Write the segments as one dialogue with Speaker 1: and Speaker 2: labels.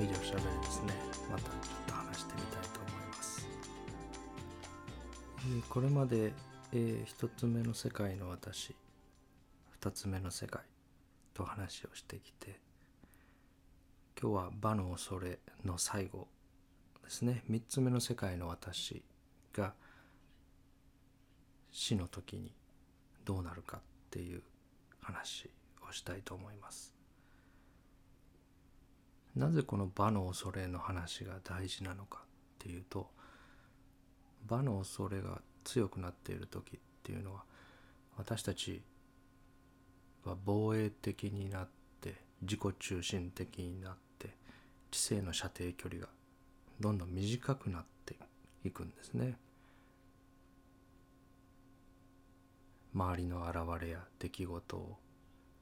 Speaker 1: びじょしゃべりですね。またちょっと話してみたいと思います、えこれまで、えー一つ目の世界の私二つ目の世界と話をしてきて今日は「場の恐れ」の最後ですね。三つ目の世界の私が死の時にどうなるかっていう話をしたいと思います。なぜこの場の恐れの話が大事なのかっていうと場の恐れが強くなっている時っていうのは私たちは防衛的になって自己中心的になって知性の射程距離がどんどん短くなっていくんですね。周りの現れや出来事を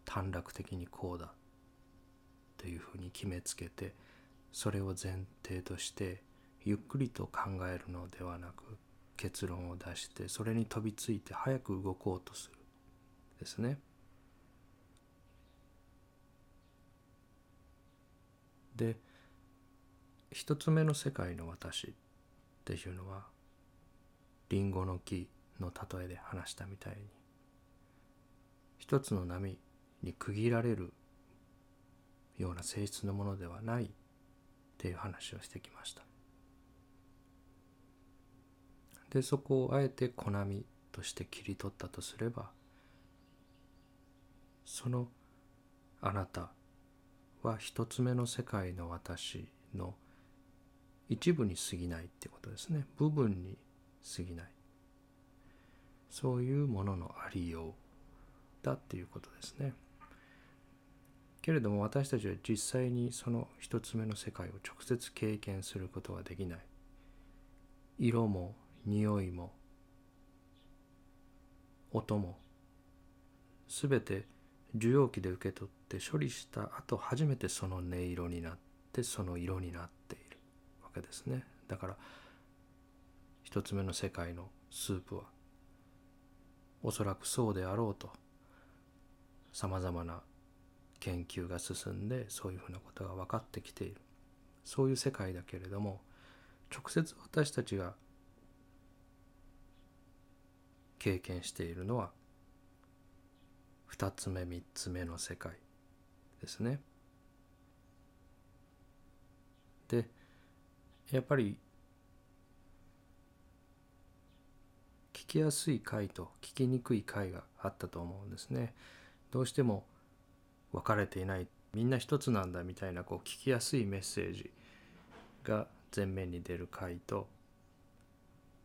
Speaker 1: 短絡的にこうだ。というふうに決めつけてそれを前提としてゆっくりと考えるのではなく結論を出してそれに飛びついて早く動こうとするですね。で一つ目の世界の私っていうのはリンゴの木の例えで話したみたいに一つの波に区切られるような性質のものではないっていう話をしてきました。でそこをあえて小波として切り取ったとすればそのあなたは一つ目の世界の私の一部に過ぎないってことですね。部分に過ぎない。そういうもののありようだっていうことですね。けれども私たちは実際にその一つ目の世界を直接経験することはできない。色も匂いも音もすべて受容器で受け取って処理した後初めてその音色になってその色になっているわけですね。だから一つ目の世界のスープはおそらくそうであろうとさまざまな研究が進んでそういうふうなことが分かってきているそういう世界だけれども直接私たちが経験しているのは二つ目三つ目の世界ですね。でやっぱり聞きやすい回と聞きにくい回があったと思うんですね。どうしても分かれていないみんな一つなんだみたいなこう聞きやすいメッセージが前面に出る回と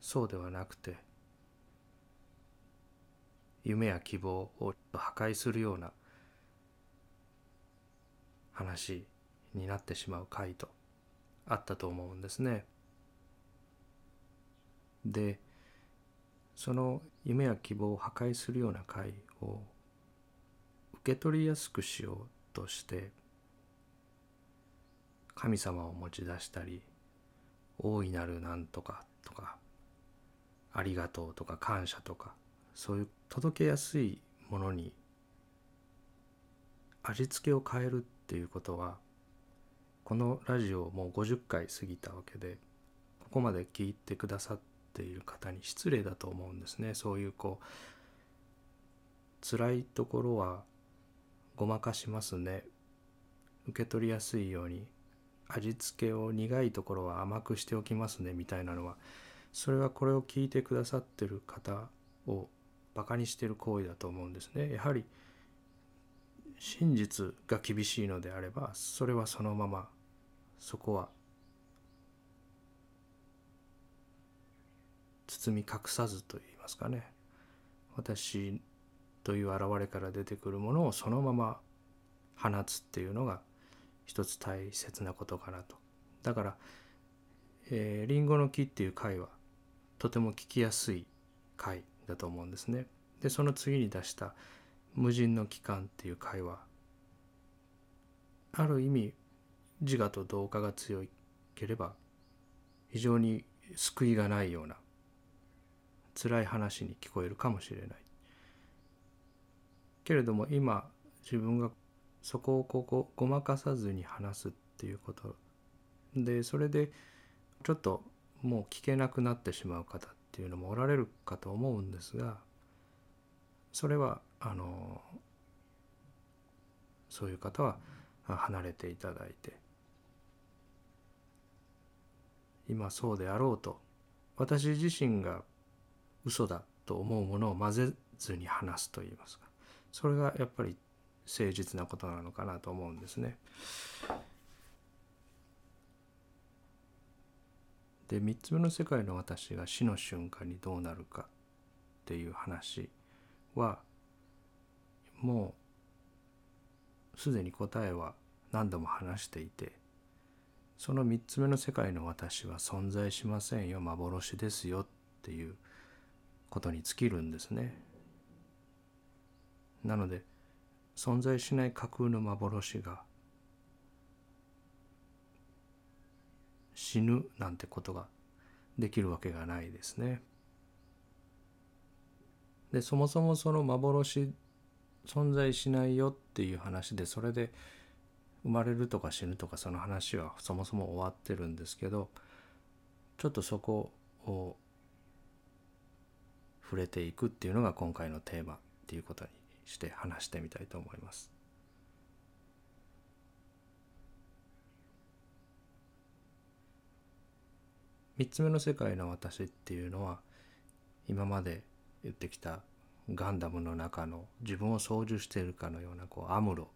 Speaker 1: そうではなくて夢や希望を破壊するような話になってしまう回とあったと思うんですね。でその夢や希望を破壊するような回を受け取りやすくしようとして神様を持ち出したり大いなるなんとかとかありがとうとか感謝とかそういう届けやすいものに味付けを変えるっていうことはこのラジオもう50回過ぎたわけでここまで聞いてくださっている方に失礼だと思うんですね。そういうこう辛いところはごまかしますね。受け取りやすいように。味付けを苦いところは甘くしておきますね。みたいなのは。それはこれを聞いてくださってる方をバカにしてる行為だと思うんですね。やはり真実が厳しいのであればそれはそのままそこは包み隠さずといいますかね。私という現れから出てくるものをそのまま放つっていうのが一つ大切なことかなとだから「えー、リンゴの木」っていう回はとても聞きやすい回だと思うんですね。でその次に出した「無人の期間」っていう回はある意味自我と同化が強ければ非常に救いがないような辛い話に聞こえるかもしれない。けれども今自分がそこをここごまかさずに話すっていうことでそれでちょっともう聞けなくなってしまう方っていうのもおられるかと思うんですがそれはあのそういう方は離れていただいて今そうであろうと私自身が嘘だと思うものを混ぜずに話すといいますか。それがやっぱり誠実なことなのかなと思うんですね。で3つ目の世界の私が死の瞬間にどうなるかっていう話はもうすでに答えは何度も話していてその3つ目の世界の私は存在しませんよ幻ですよっていうことに尽きるんですね。なので存在しない架空の幻が死ぬなんてことができるわけがないですね。でそもそもその幻存在しないよっていう話でそれで生まれるとか死ぬとかその話はそもそも終わってるんですけどちょっとそこを触れていくっていうのが今回のテーマっていうことにして話してみたいと思います。3つ目の世界の私っていうのは今まで言ってきたガンダムの中の自分を操縦しているかのようなこうアムロ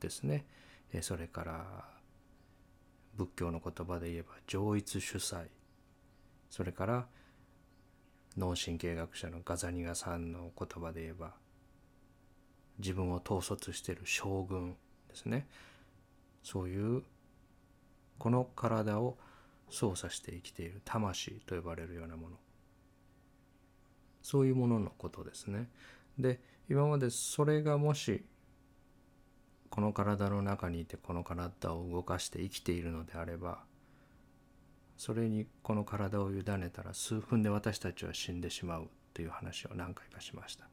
Speaker 1: ですねそれから仏教の言葉で言えば上一主催それから脳神経学者のガザニガさんの言葉で言えば自分を統率してる将軍ですねそういうこの体を操作して生きている魂と呼ばれるようなものそういうもののことですね。で今までそれがもしこの体の中にいてこの体を動かして生きているのであればそれにこの体を委ねたら数分で私たちは死んでしまうという話を何回かしました。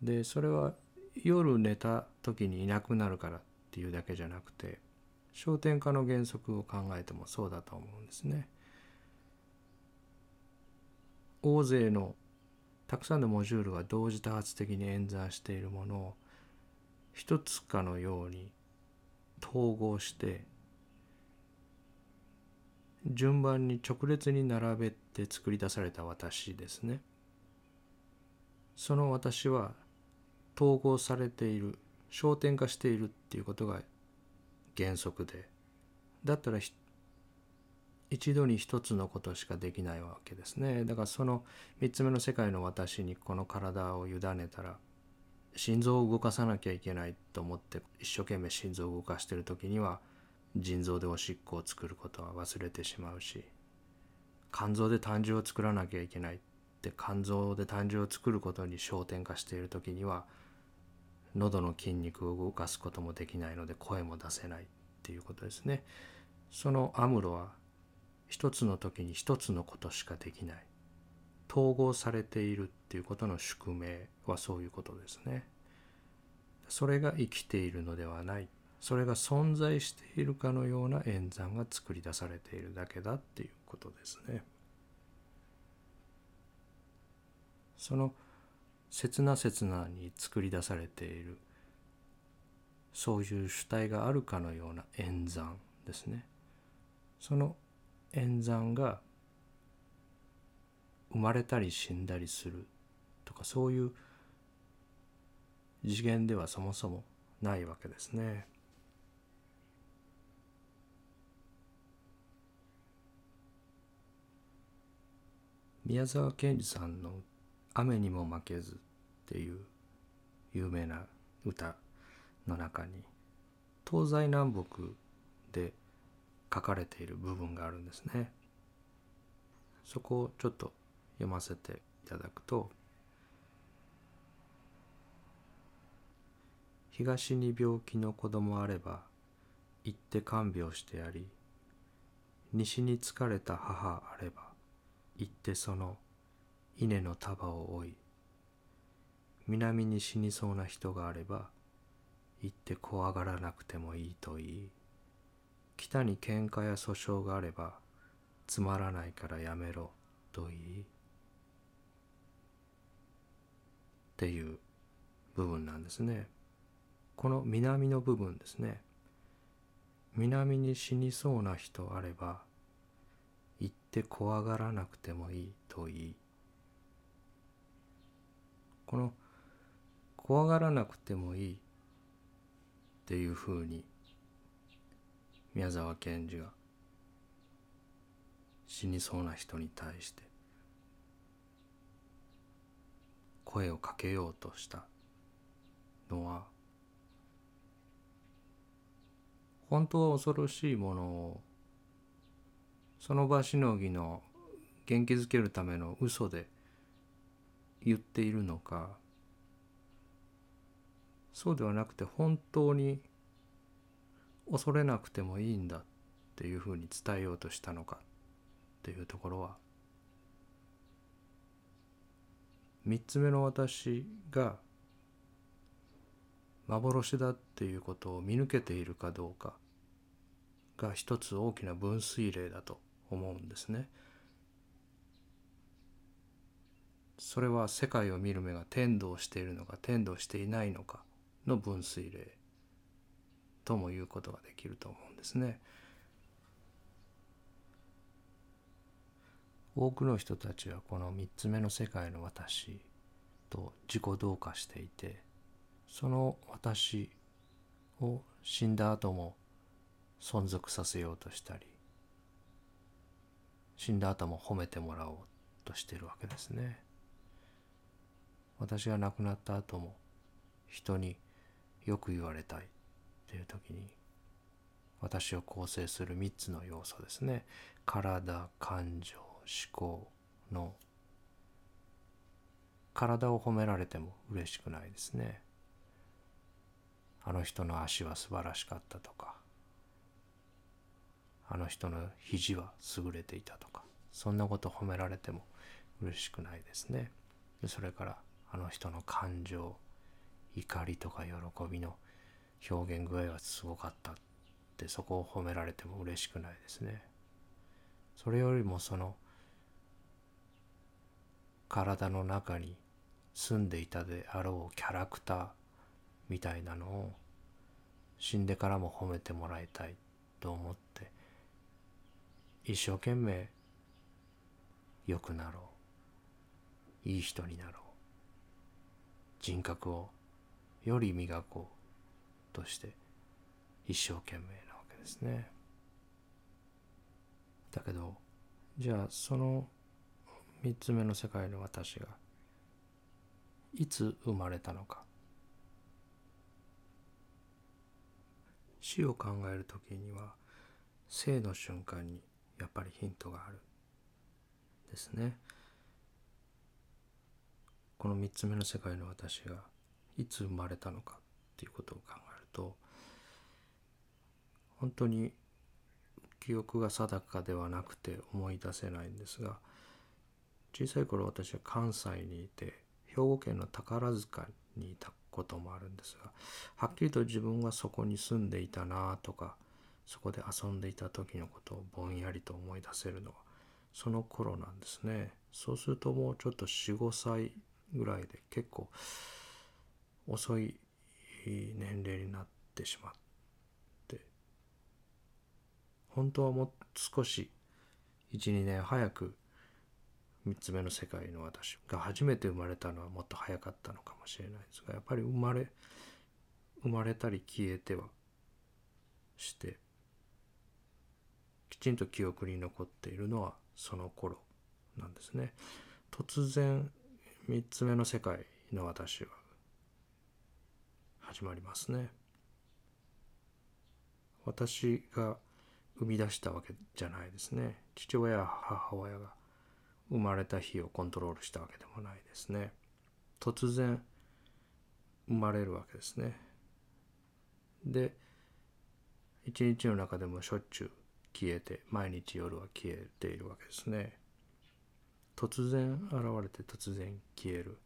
Speaker 1: でそれは夜寝た時にいなくなるからっていうだけじゃなくて焦点化の原則を考えてもそうだと思うんですね。大勢のたくさんのモジュールが同時多発的に演算しているものを一つかのように統合して順番に直列に並べて作り出された私ですね。その私は統合されている焦点化しているっていうことが原則でだったら一度に一つのことしかできないわけですね。だからその3つ目の世界の私にこの体を委ねたら心臓を動かさなきゃいけないと思って一生懸命心臓を動かしてる時には腎臓でおしっこを作ることは忘れてしまうし肝臓で胆汁を作らなきゃいけないって肝臓で胆汁を作ることに焦点化している時には喉の筋肉を動かすこともできないので声も出せないっていうことですね。そのアムロは一つの時に一つのことしかできない統合されているっていうことの宿命はそういうことですね。それが生きているのではないそれが存在しているかのような演算が作り出されているだけだっていうことですね。その刹那刹那に作り出されているそういう主体があるかのような演算ですねその演算が生まれたり死んだりするとかそういう次元ではそもそもないわけですね。宮沢賢治さんの雨にも負けず」っていう有名な歌の中に東西南北で書かれている部分があるんですね。そこをちょっと読ませていただくと「東に病気の子供あれば行って看病してやり西に疲れた母あれば行ってその稲の束を追い南に死にそうな人があれば行って怖がらなくてもいいと言い北に喧嘩や訴訟があればつまらないからやめろと言いっていう部分なんですね。この南の部分ですね。南に死にそうな人あれば行って怖がらなくてもいいと言いこの怖がらなくてもいいっていうふうに宮沢賢治が死にそうな人に対して声をかけようとしたのは本当は恐ろしいものをその場しのぎの元気づけるための嘘で言っているのかそうではなくて本当に恐れなくてもいいんだっていうふうに伝えようとしたのかっていうところは三つ目の私が幻だっていうことを見抜けているかどうかが一つ大きな分水嶺だと思うんですね。それは世界を見る目が天道しているのか天道していないのかの分水嶺とも言うことができると思うんですね。多くの人たちはこの3つ目の世界の私と自己同化していてその私を死んだ後も存続させようとしたり死んだ後も褒めてもらおうとしているわけですね。私が亡くなった後も人によく言われたい。っていう時に私を構成する3つの要素ですね。体感情思考の体を褒められても嬉しくないですね。あの人の足は素晴らしかったとかあの人の肘は優れていたとかそんなこと褒められても嬉しくないですね。それからあの人の感情怒りとか喜びの表現具合はすごかったってそこを褒められても嬉しくないですね。それよりもその体の中に住んでいたであろうキャラクターみたいなのを死んでからも褒めてもらいたいと思って一生懸命良くなろう。いい人になろう。人格をより磨こうとして一生懸命なわけですね。だけどじゃあその三つ目の世界の私がいつ生まれたのか。死を考える時には生の瞬間にやっぱりヒントがあるですね。この3つ目の世界の私がいつ生まれたのかっていうことを考えると本当に記憶が定かではなくて思い出せないんですが小さい頃私は関西にいて兵庫県の宝塚にいたこともあるんですがはっきりと自分がそこに住んでいたなとかそこで遊んでいた時のことをぼんやりと思い出せるのはその頃なんですね。そうするともうちょっと45歳ぐらいで結構遅い年齢になってしまって本当はもう少し12年早く3つ目の世界の私が初めて生まれたのはもっと早かったのかもしれないですがやっぱり生まれ生まれたり消えてはしてきちんと記憶に残っているのはその頃なんですね。突然3つ目の世界の私は始まりますね。私が生み出したわけじゃないですね。父親母親が生まれた日をコントロールしたわけでもないですね。突然生まれるわけですね。で、一日の中でもしょっちゅう消えて、毎日夜は消えているわけですね。突然現れて突然消える。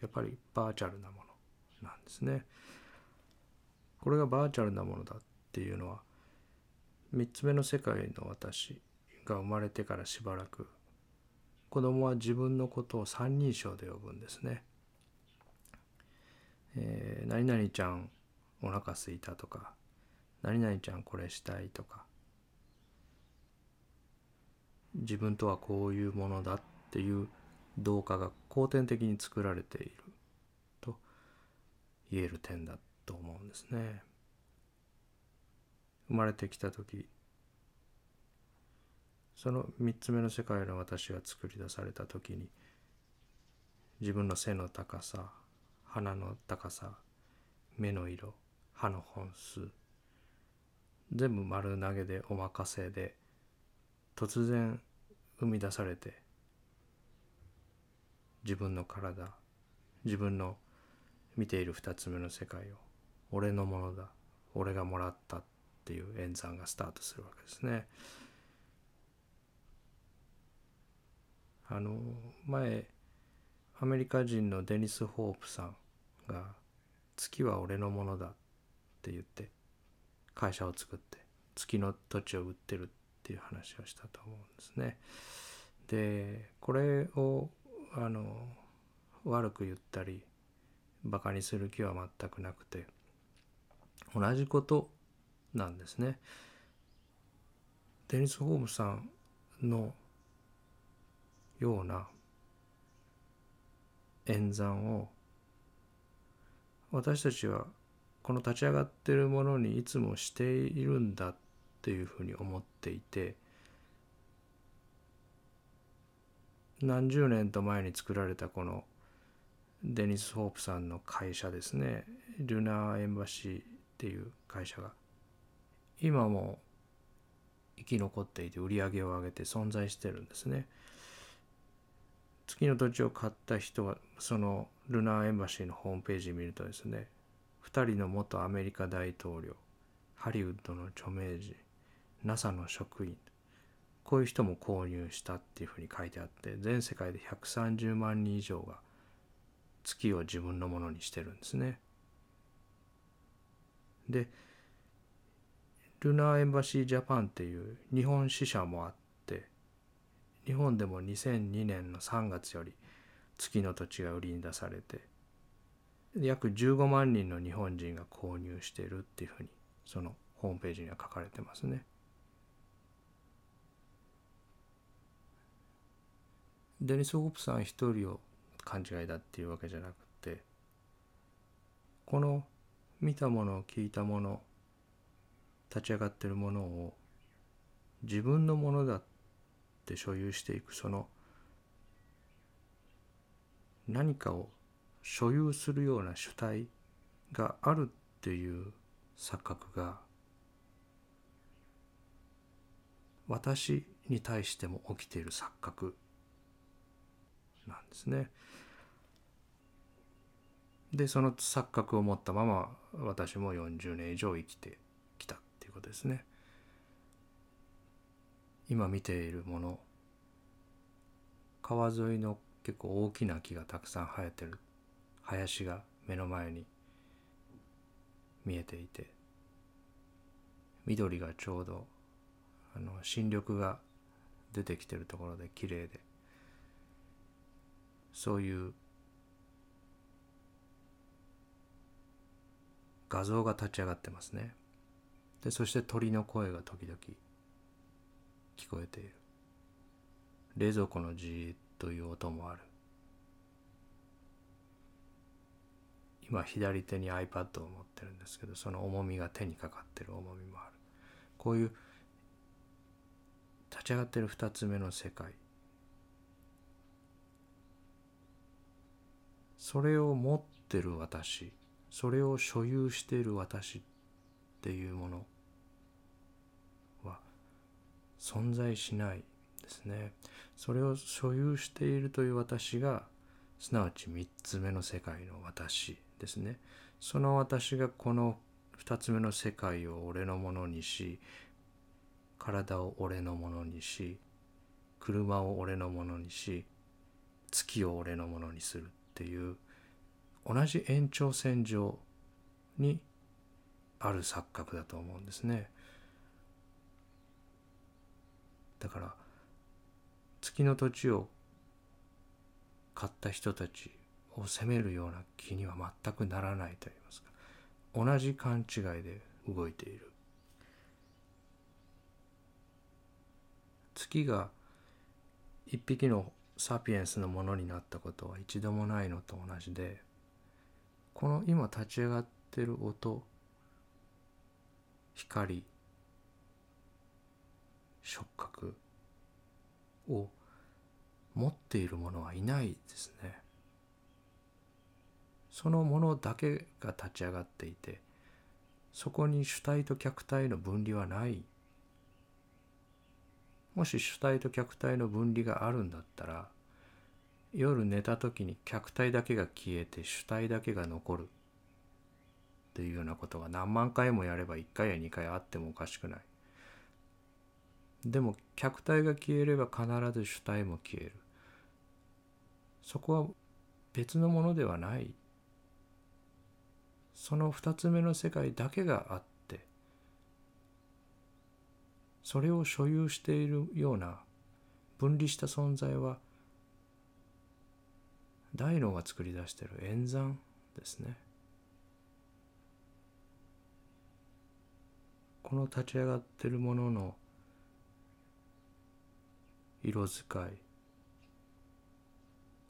Speaker 1: やっぱりバーチャルなものなんですね。これがバーチャルなものだっていうのは3つ目の世界の私が生まれてからしばらく子供は自分のことを三人称で呼ぶんですね。えー、何々ちゃんお腹すいたとか何々ちゃんこれしたいとか自分とはこういうものだっていう動画が後天的に作られていると言える点だと思うんですね。生まれてきた時その3つ目の世界の私が作り出された時に自分の背の高さ鼻の高さ目の色歯の本数全部丸投げでお任せで突然生み出されて自分の体自分の見ている2つ目の世界を俺のものだ俺がもらったっていう演算がスタートするわけですね。あの前アメリカ人のデニス・ホープさんが「月は俺のものだ」って言って会社を作って月の土地を売ってるていう話をしたと思うんですね。でこれをあの悪く言ったりバカにする気は全くなくて同じことなんですね。デニス・ホームさんのような演算を私たちはこの立ち上がってるものにいつもしているんだっていうふうに思っていて何十年と前に作られたこのデニス・ホープさんの会社ですねルナー・エンバシーっていう会社が今も生き残っていて売り上げを上げて存在してるんですね。月の土地を買った人はそのルナーエンバシーのホームページ見るとですね2人の元アメリカ大統領ハリウッドの著名人 NASA の職員こういう人も購入したっていうふうに書いてあって全世界で130万人以上が月を自分のものにしてるんですね。でルナーエンバシージャパンっていう日本支社もあって日本でも2002年の3月より月の土地が売りに出されて約15万人の日本人が購入してるっていうふうにそのホームページには書かれてますね。デニス・ホープさん一人を勘違いだっていうわけじゃなくてこの見たもの聞いたもの立ち上がってるものを自分のものだって所有していくその何かを所有するような主体があるっていう錯覚が私に対しても起きている錯覚。なんですね。でその錯覚を持ったまま私も40年以上生きてきたっていうことですね。今見ているもの川沿いの結構大きな木がたくさん生えてる林が目の前に見えていて緑がちょうどあの新緑が出てきてるところで綺麗でそういう画像が立ち上がってますね。でそして鳥の声が時々聞こえている。冷蔵庫のじーっという音もある。今左手に iPad を持ってるんですけどその重みが手にかかってる重みもある。こういう立ち上がってる2つ目の世界。それを持ってる私それを所有している私っていうものは存在しないですね。それを所有しているという私がすなわち3つ目の世界の私ですね。その私がこの2つ目の世界を俺のものにし体を俺のものにし車を俺のものにし月を俺のものにする。っていう同じ延長線上にある錯覚だと思うんですね。だから月の土地を買った人たちを責めるような気には全くならないと言いますか同じ勘違いで動いている月が一匹のサピエンスのものになったことは一度もないのと同じでこの今立ち上がってる音光触覚を持っているものはいないですね。そのものだけが立ち上がっていてそこに主体と客体の分離はないもし主体と客体の分離があるんだったら夜寝た時に客体だけが消えて主体だけが残る。っていうようなことが何万回もやれば1回や2回あってもおかしくない。でも客体が消えれば必ず主体も消える。そこは別のものではない。その二つ目の世界だけがあってそれを所有しているような分離した存在は大脳が作り出している演算ですね。この立ち上がってるものの色使い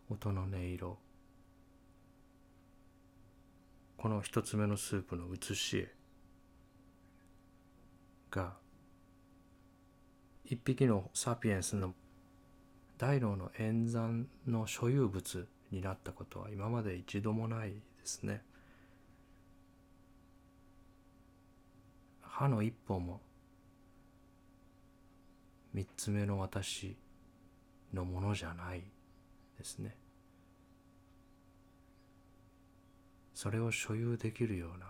Speaker 1: 音の音色。この一つ目のスープの写し絵が一匹のサピエンスの大脳の演算の所有物になったことは今まで一度もないですね。歯の一本も三つ目の私のものじゃないですね。それを所有できるような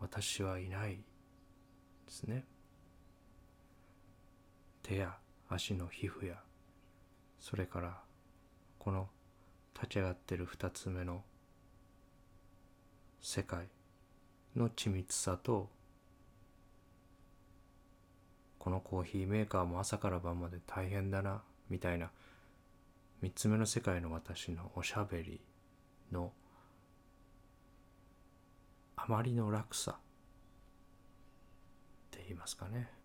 Speaker 1: 私はいないですね手や足の皮膚やそれからこの立ち上がってる二つ目の世界の緻密さとこのコーヒーメーカーも朝から晩まで大変だなみたいな三つ目の世界の私のおしゃべりのあまりの落差って言いますかね。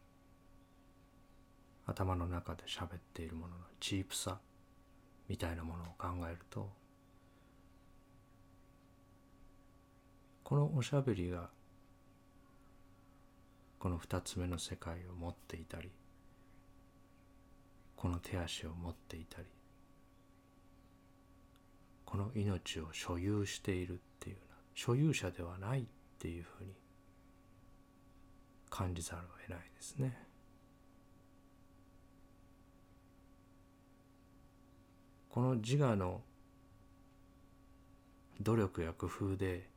Speaker 1: 頭の中で喋っているもののチープさみたいなものを考えるとこのおしゃべりがこの二つ目の世界を持っていたりこの手足を持っていたりこの命を所有しているっていうな所有者ではないっていうふうに感じざるを得ないですね。この自我の努力や工夫で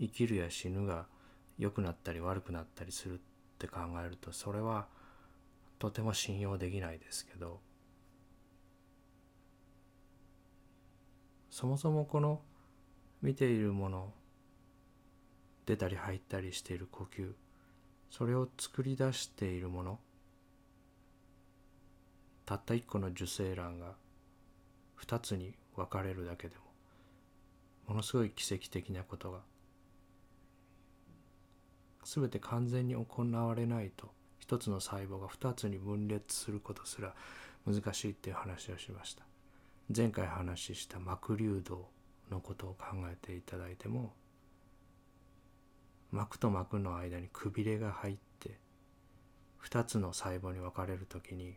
Speaker 1: 生きるや死ぬが良くなったり悪くなったりするって考えるとそれはとても信用できないですけどそもそもこの見ているもの出たり入ったりしている呼吸それを作り出しているものたった一個の受精卵が二つに分かれるだけでもものすごい奇跡的なことが全て完全に行われないと一つの細胞が二つに分裂することすら難しいっていう話をしました。前回話した膜流動のことを考えていただいても膜と膜の間にくびれが入って2つの細胞に分かれる時に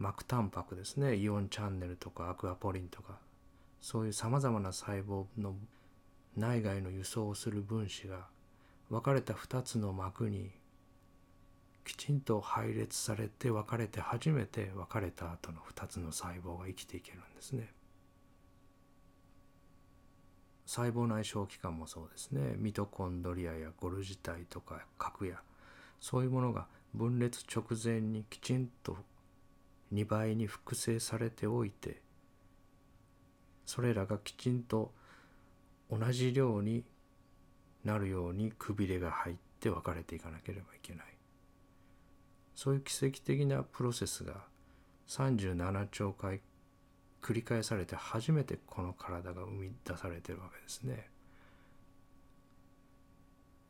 Speaker 1: 膜タンパクですね。イオンチャンネルとかアクアポリンとか。そういうさまざまな細胞の内外の輸送をする分子が分かれた2つの膜にきちんと配列されて分かれて初めて分かれた後の2つの細胞が生きていけるんですね。細胞内小器官もそうですね。ミトコンドリアやゴルジ体とか核やそういうものが分裂直前にきちんと2倍に複製されておいてそれらがきちんと同じ量になるようにくびれが入って分かれていかなければいけない。そういう奇跡的なプロセスが37兆回繰り返されて初めてこの体が生み出されてるわけですね。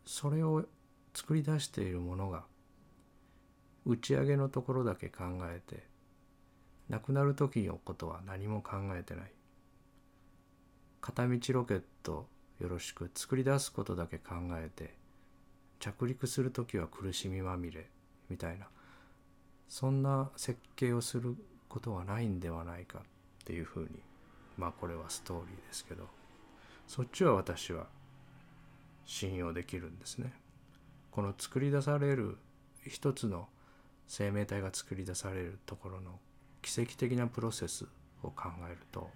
Speaker 1: それを作り出しているものが打ち上げのところだけ考えて亡くなる時のことは何も考えてない片道ロケットよろしく作り出すことだけ考えて着陸する時は苦しみまみれみたいなそんな設計をすることはないんではないかっていうふうにまあこれはストーリーですけどそっちは私は信用できるんですね。この作り出される一つの生命体が作り出されるところの奇跡的なプロセスを考えると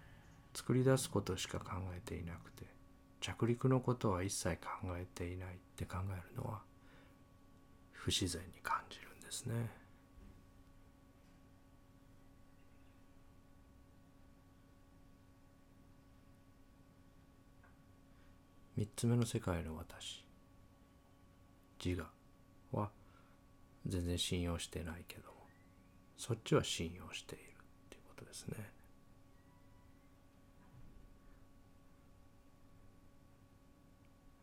Speaker 1: 作り出すことしか考えていなくて着陸のことは一切考えていないって考えるのは不自然に感じるんですね。三つ目の世界の私自我は全然信用してないけどそっちは信用しているっていうことですね。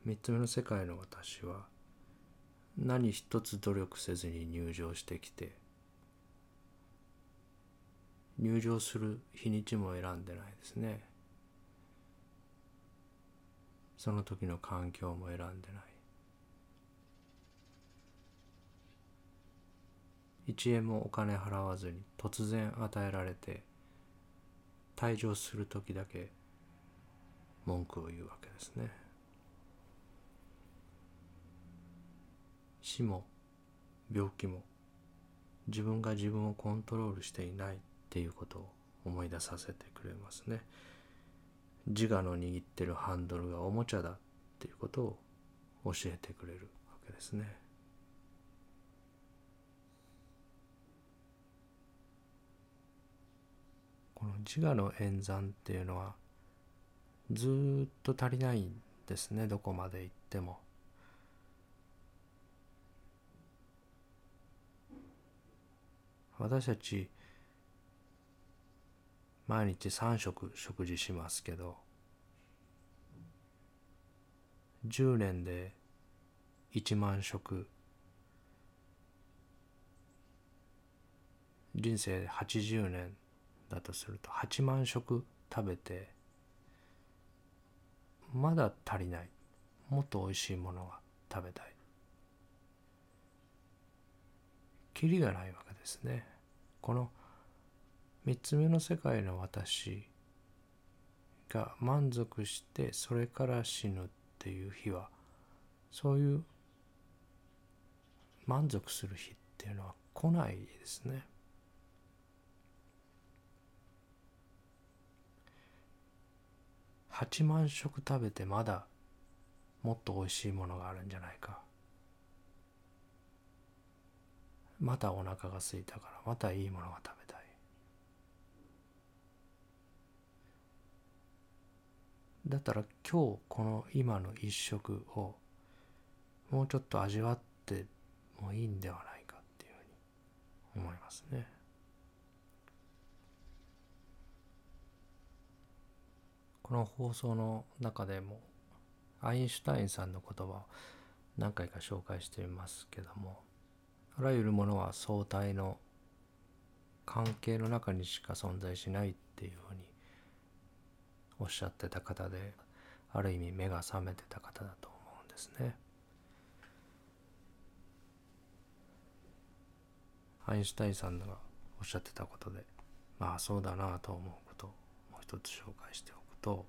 Speaker 1: 三つ目の世界の私は何一つ努力せずに入場してきて入場する日にちも選んでないですねその時の環境も選んでない一円もお金払わずに突然与えられて退場する時だけ文句を言うわけですね。死も病気も自分が自分をコントロールしていないっていうことを思い出させてくれますね。自我の握ってるハンドルがおもちゃだっていうことを教えてくれるわけですね。この自我の演算っていうのはずっと足りないんですねどこまで行っても。私たち毎日3食食事しますけど10年で1万食人生80年だとすると8万食食べてまだ足りない。もっとおいしいものが食べたい。キリがないわけですね。この3つ目の世界の私が満足してそれから死ぬっていう日はそういう満足する日っていうのは来ないですね。8万食食べてまだもっと美味しいものがあるんじゃないかまたお腹が空いたからまたいいものが食べたいだったら今日この今の一食をもうちょっと味わってもいいんではないかっていうふうに思いますね。この放送の中でもアインシュタインさんの言葉を何回か紹介していますけどもあらゆるものは相対の関係の中にしか存在しないっていうふうにおっしゃってた方である意味目が覚めてた方だと思うんですね。アインシュタインさんがおっしゃってたことでまあそうだなと思うことをもう一つ紹介しておくと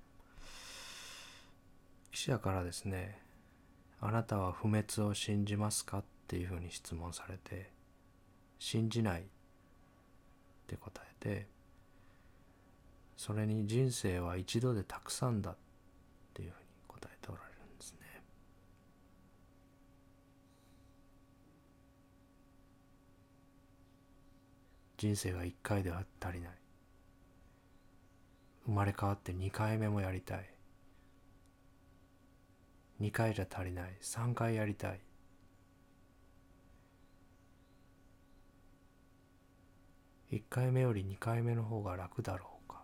Speaker 1: 記者からですね「あなたは不滅を信じますか?」っていうふうに質問されて「信じない」って答えてそれに人生は一度でたくさんだっていうふうに答えておられるんですね。人生が一回では足りない。生まれ変わって2回目もやりたい。2回じゃ足りない。3回やりたい。1回目より2回目の方が楽だろうか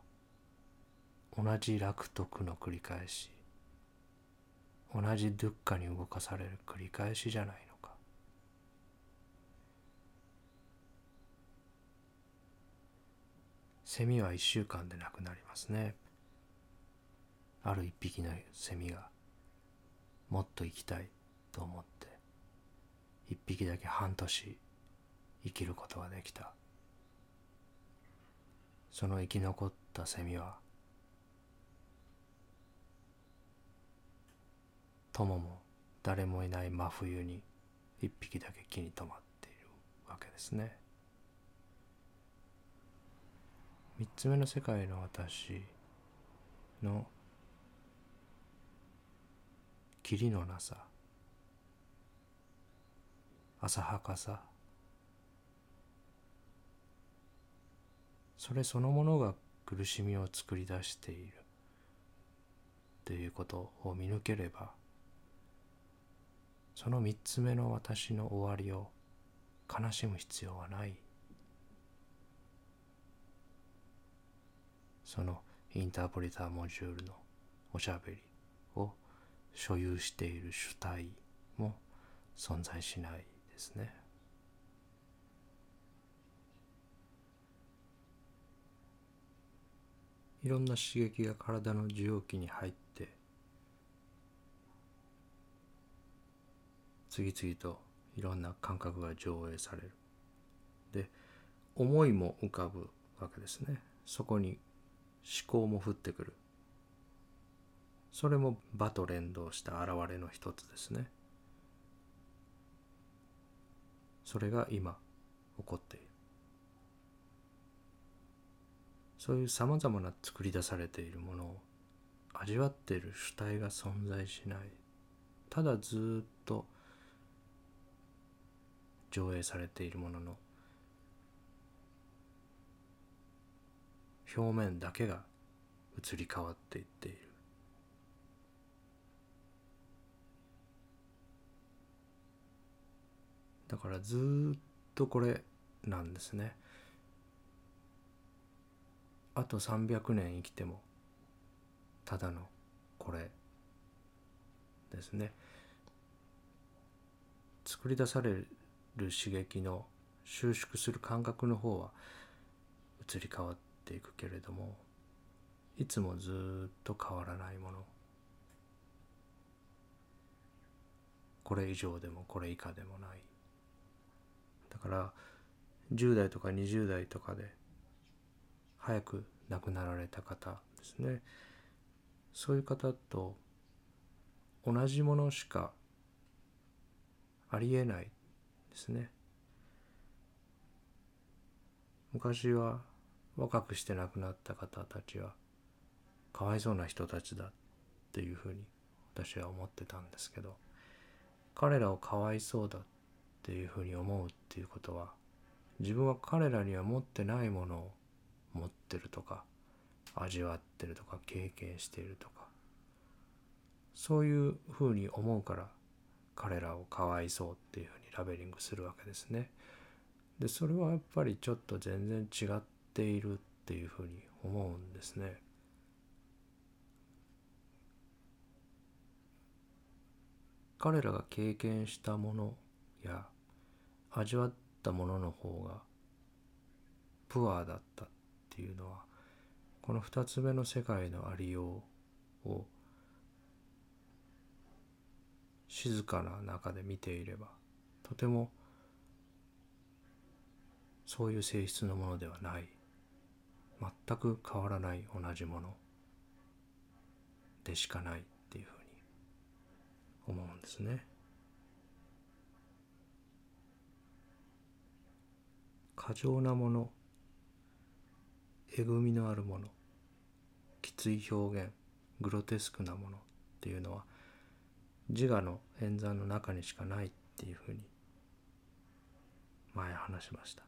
Speaker 1: 同じ楽と苦の繰り返し同じドゥッカに動かされる繰り返しじゃないのかセミは1週間でなくなりますね。ある一匹のセミがもっと生きたいと思って一匹だけ半年生きることができた。その生き残ったセミは友も誰もいない真冬に一匹だけ木に止まっているわけですね。三つ目の世界の私の霧のなさ浅はかさ。それそのものが苦しみを作り出している。ということを見抜ければその三つ目の私の終わりを悲しむ必要はない。そのインターポリターモジュールのおしゃべりを所有している主体も存在しないですね。いろんな刺激が体の受容器に入って次々といろんな感覚が上映されるで思いも浮かぶわけですねそこに考も降ってくる。それも場と連動した現れの一つですね。それが今起こっている。そういうさまざまな作り出されているものを味わっている主体が存在しない。ただずっと上映されているものの表面だけが移り変わっていっている。だからずっとこれなんですね。あと300年生きてもただのこれですね。作り出される刺激の収縮する感覚の方は移り変わってていくけれどもいつもずっと変わらないもの。これ以上でもこれ以下でもない。だから10代とか20代とかで早く亡くなられた方ですね。そういう方と同じものしかありえないですね。昔は若くして亡くなった方たちはかわいそうな人たちだっていうふうに私は思ってたんですけど彼らをかわいそうだっていうふうに思うっていうことは自分は彼らには持ってないものを持ってるとか味わってるとか経験しているとかそういうふうに思うから彼らをかわいそうっていうふうにラベリングするわけですね。でそれはやっぱりちょっと全然違っているっていうふうに思うんですね。彼らが経験したものや味わったものの方がプアだったっていうのはこの二つ目の世界のありようを静かな中で見ていればとてもそういう性質のものではない全く変わらない同じものでしかないっていうふうに思うんですね。過剰なものえぐみのあるものきつい表現グロテスクなものっていうのは自我の演算の中にしかないっていうふうに前話しました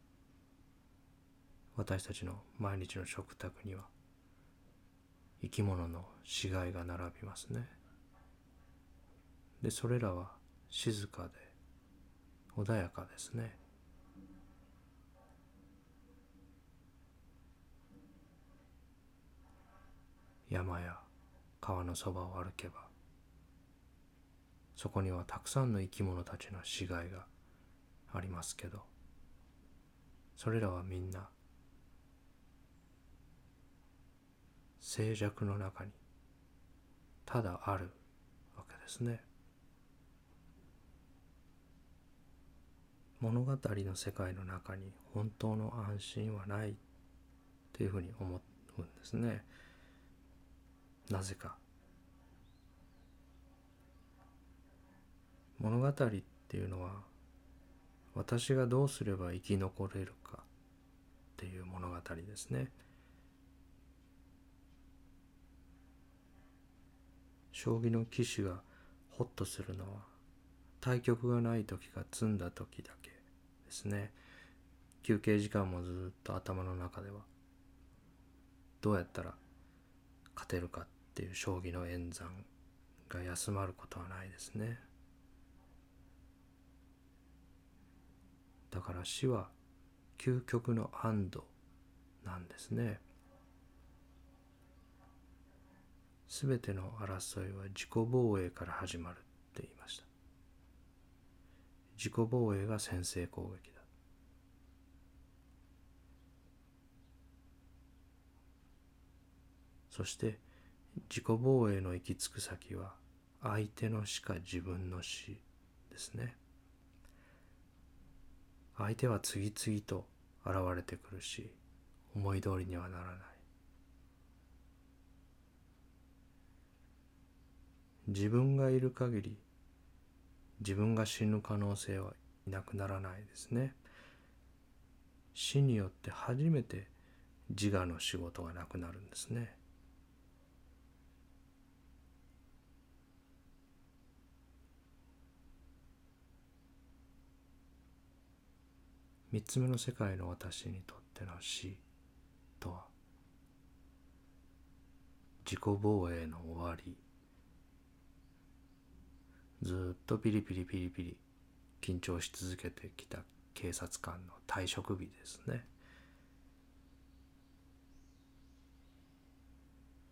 Speaker 1: 私たちの毎日の食卓には生き物の死骸が並びますね。でそれらは静かで穏やかですね。山や川のそばを歩けばそこにはたくさんの生き物たちの死骸がありますけどそれらはみんな静寂の中にただあるわけですね。物語の世界の中に本当の安心はないというふうに思うんですね。なぜか。物語っていうのは私がどうすれば生き残れるかっていう物語ですね。将棋の棋士がホッとするのは対局がない時が詰んだ時だけですね。休憩時間もずっと頭の中ではどうやったら勝てるかっていう将棋の演算が休まることはないですね。だから死は究極の安堵なんですね。すべての争いは自己防衛から始まるって言いました。自己防衛が先制攻撃だ。そして自己防衛の行き着く先は相手の死か自分の死ですね。相手は次々と現れてくるし思い通りにはならない。自分がいる限り自分が死ぬ可能性はいなくならないですね。死によって初めて自我の仕事がなくなるんですね。三つ目の世界の私にとっての死とは自己防衛の終わりずっとピリピリピリピリ緊張し続けてきた警察官の退職日ですね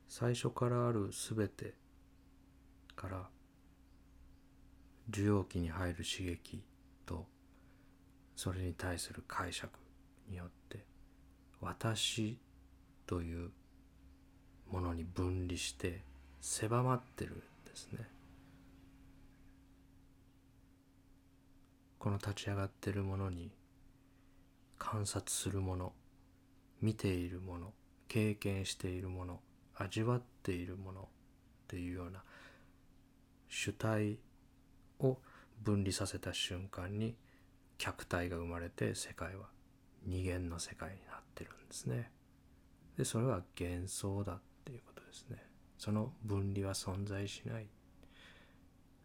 Speaker 1: 最初からあるすべてから受容器に入る刺激とそれに対する解釈によって私というものに分離して狭まってるんですね。この立ち上がってるものに観察するもの見ているもの経験しているもの味わっているものっていうような主体を分離させた瞬間に客体が生まれて世界は二元の世界になってるんですね。でそれは幻想だっていうことですね。その分離は存在しない。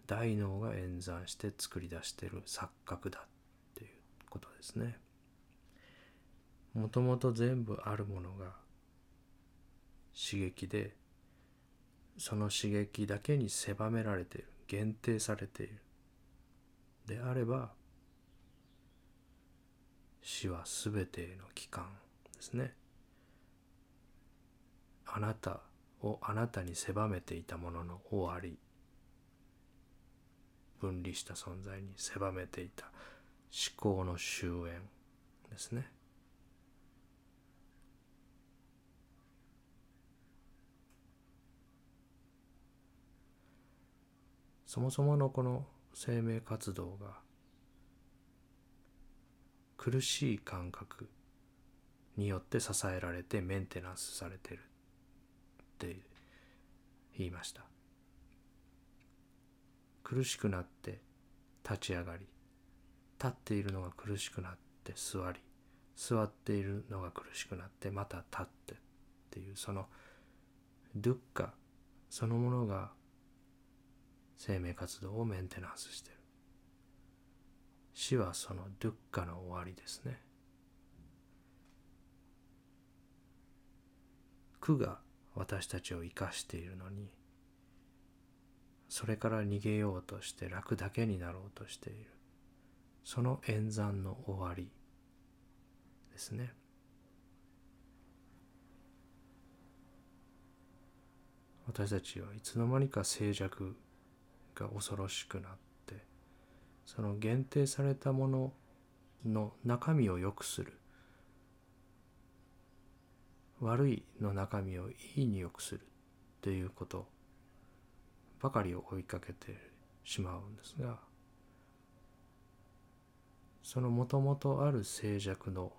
Speaker 1: 大脳が演算して作り出している錯覚だっていうことですね。もともと全部あるものが刺激でその刺激だけに狭められている限定されている。であれば死は全ての帰還ですね。あなたをあなたに狭めていたものの終わり。分離した存在に狭めていた。思考の終焉ですね。そもそものこの生命活動が苦しい感覚によって支えられてメンテナンスされてるって言いました。苦しくなって立ち上がり立っているのが苦しくなって座り座っているのが苦しくなってまた立ってっていうそのドゥッカそのものが生命活動をメンテナンスしてる。死はそのドゥッカの終わりですね。苦が私たちを生かしているのにそれから逃げようとして楽だけになろうとしている。その演算の終わりですね。私たちはいつの間にか静寂が恐ろしくなってその限定されたものの中身を良くする。悪いの中身をいいに良くするっていうことばかりを追いかけてしまうんですがそのもともとある静寂の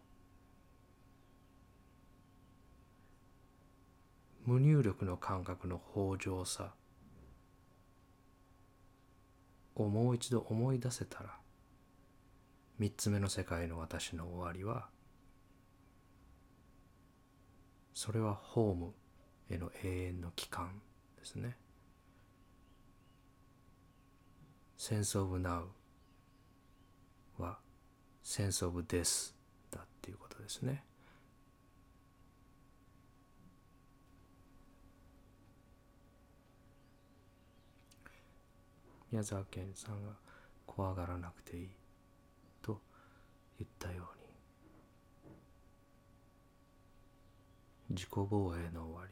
Speaker 1: 無入力の感覚の豊穣さをもう一度思い出せたら三つ目の世界の私の終わりはそれはホームへの永遠の帰還ですね。Sense of Now は Sense of Death だっていうことですね。宮沢賢さんが怖がらなくていいと言ったように。自己防衛の終わ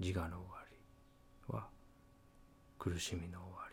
Speaker 1: り。自我の終わり。は苦しみの終わり。